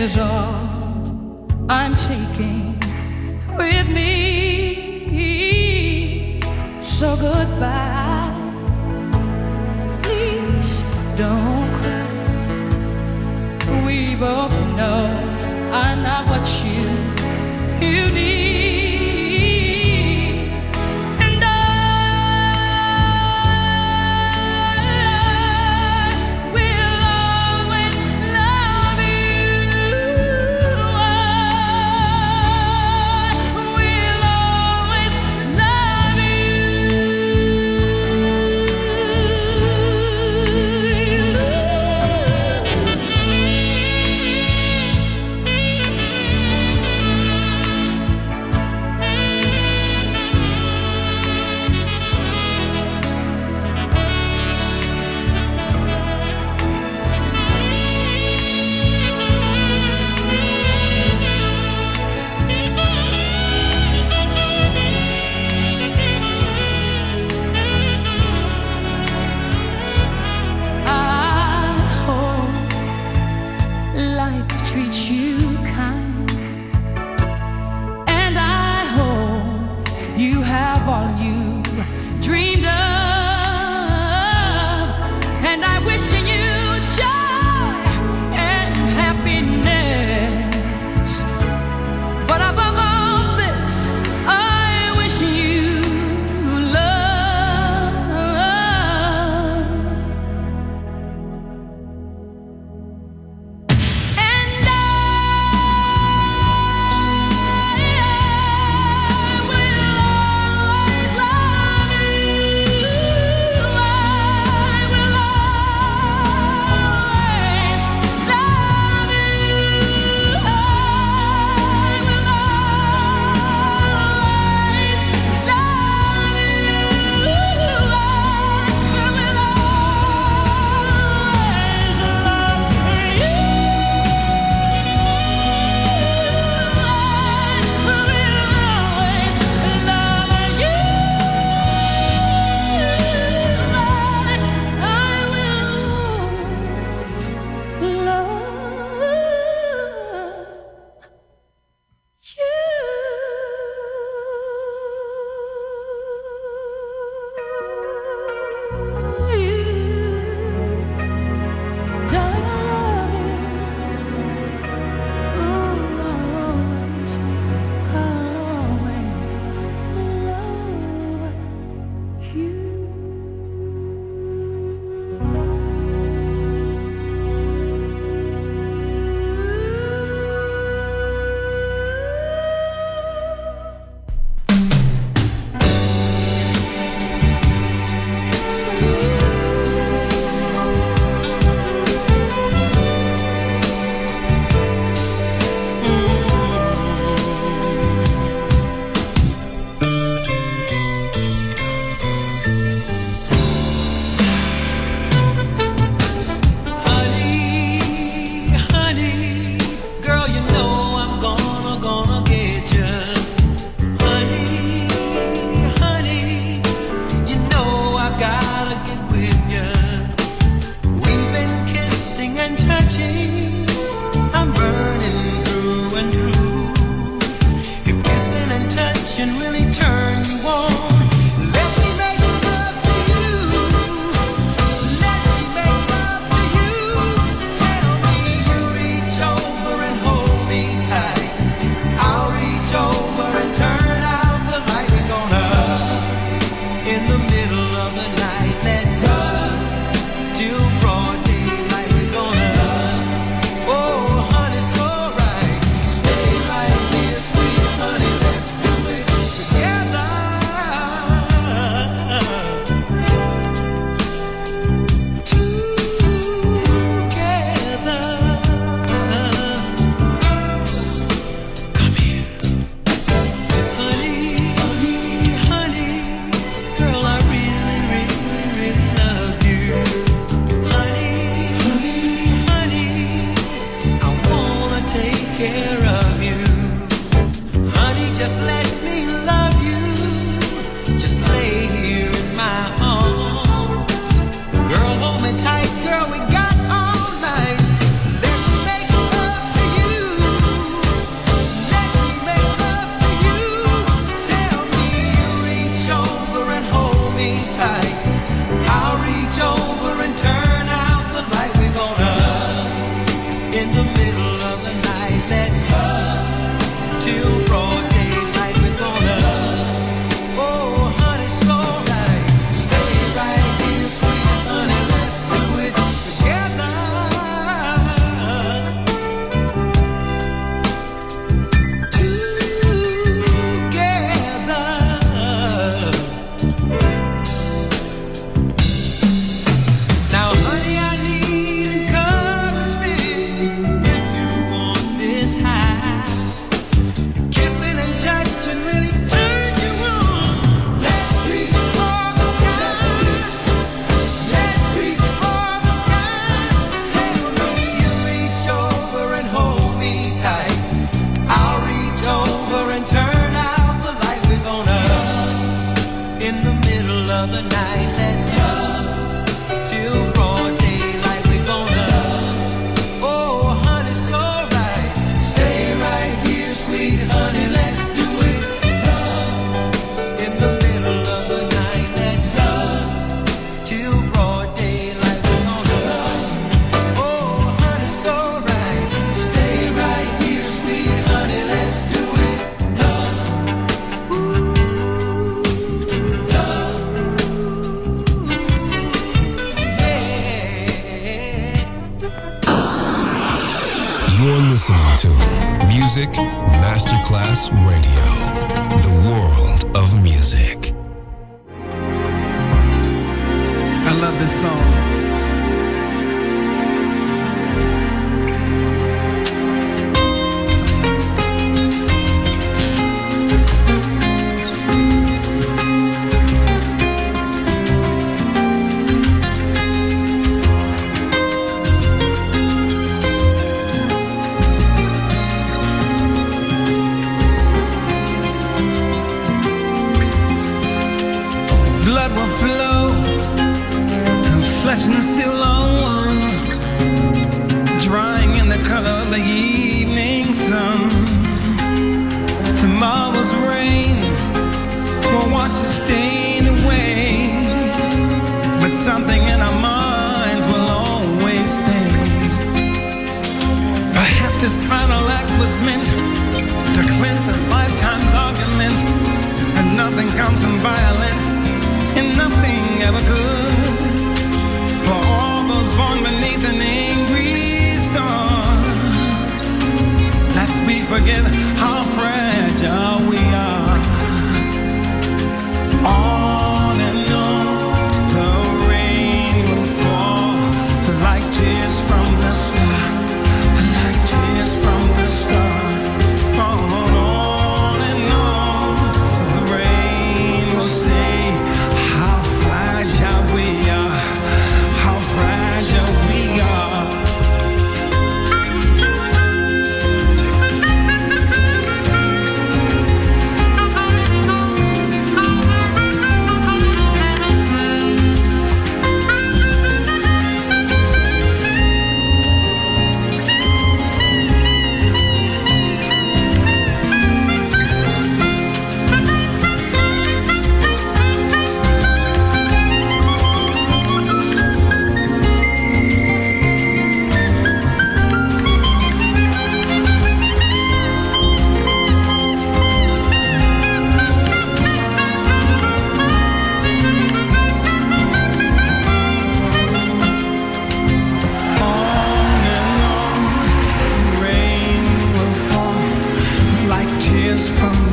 Is all I'm taking with me. So goodbye. Masterclass Radio, is still from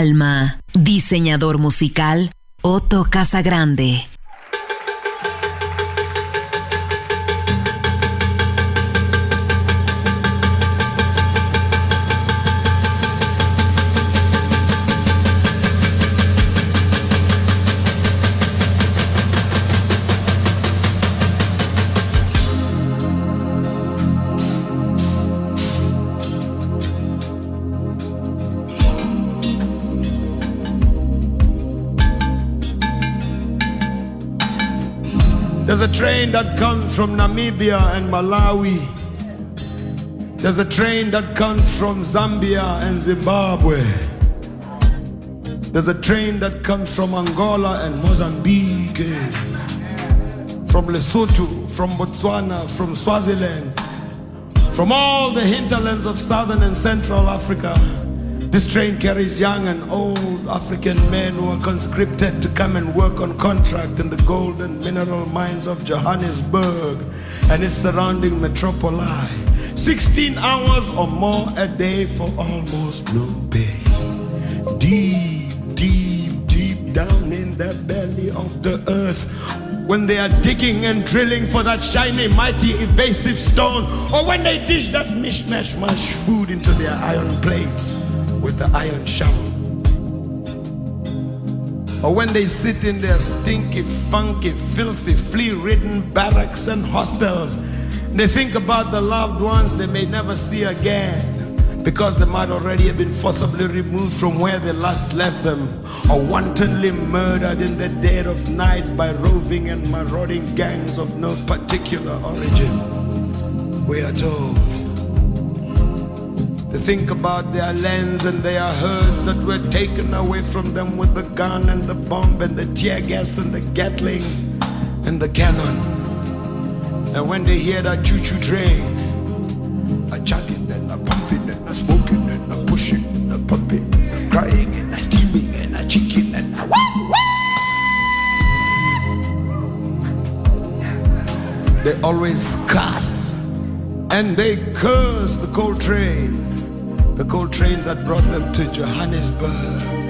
Alma, diseñador musical, Otto Casagrande. Train that comes from Namibia and Malawi. There's a train that comes from Zambia and Zimbabwe. There's a train that comes from Angola and Mozambique. From Lesotho, from Botswana, from Swaziland, from all the hinterlands of southern and central Africa. This train carries young and old African men who are conscripted to come and work on contract in the gold and mineral mines of Johannesburg and its surrounding metropoli. 16 hours or more a day for almost no pay. Deep, deep, deep down in the belly of the earth. When they are digging and drilling for that shiny, mighty, evasive stone, or when they dish that mishmash mash food into their iron plates with the iron shovel. Or when they sit in their stinky, funky, filthy, flea ridden barracks and hostels, they think about the loved ones they may never see again because they might already have been forcibly removed from where they last left them or wantonly murdered in the dead of night by roving and marauding gangs of no particular origin. We are told. They think about their lands and their herds that were taken away from them with the gun and the bomb and the tear gas and the Gatling and the cannon. And when they hear that choo-choo train, a chugging and a pumping and a smoking and a pushing and a pumping, a crying and a steaming and a chicken and a wah, wah. They always cuss and they curse the coal train the coal train that brought them to Johannesburg.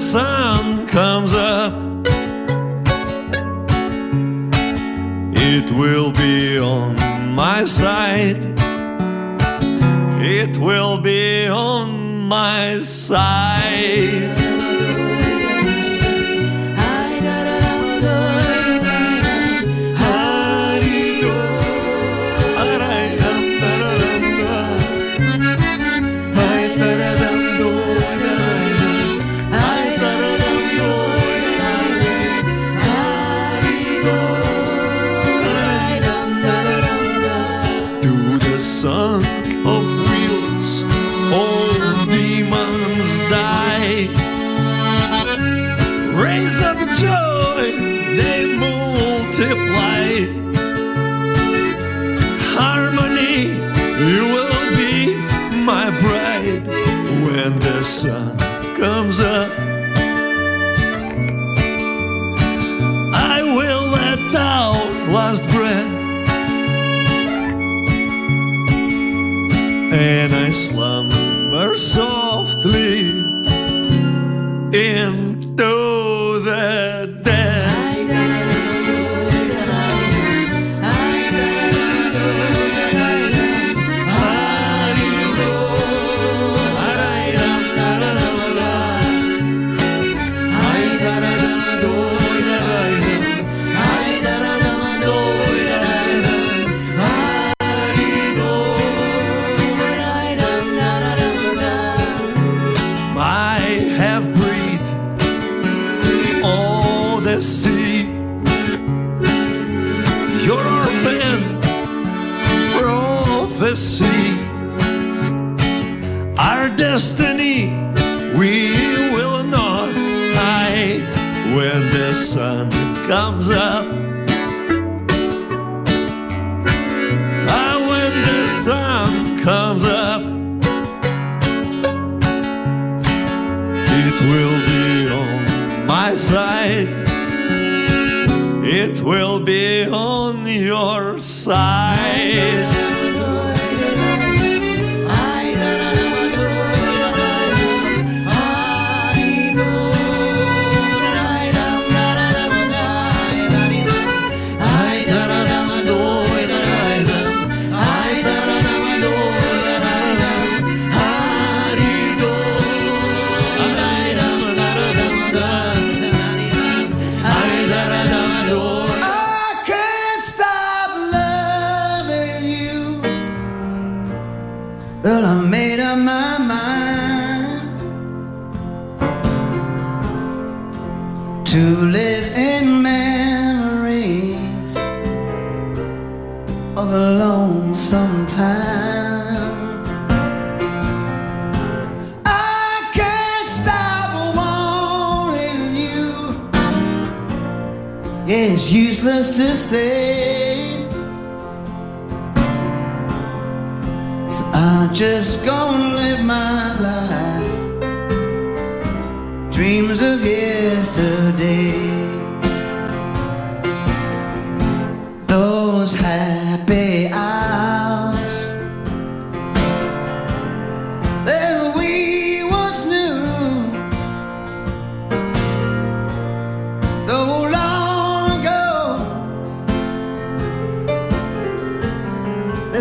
Sun comes up. It will be on my side. It will be on my side. When the sun comes up. I will let out last breath. and I slumber softly into prophecy, our destiny, we will not hide when the sun comes up. Ah, when the sun comes up. It will be on my side. It will be on your side.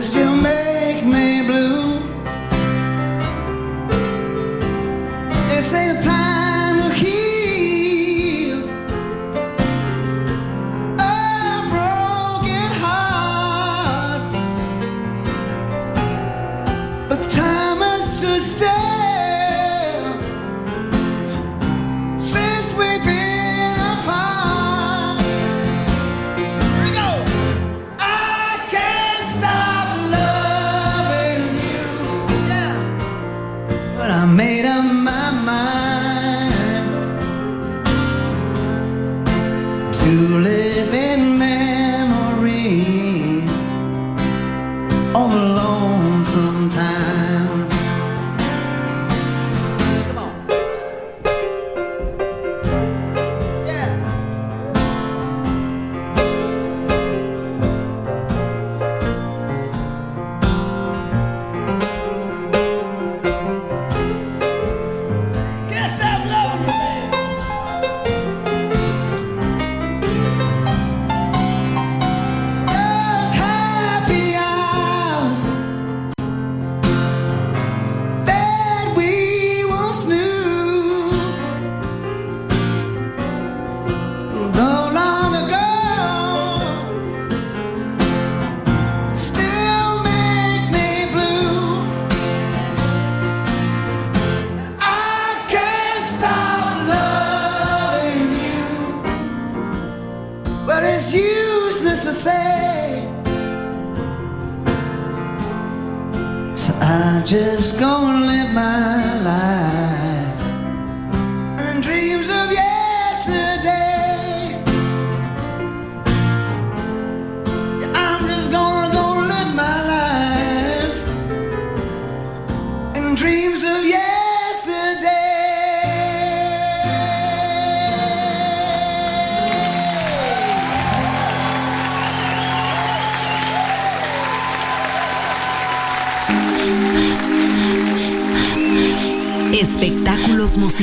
Still make I just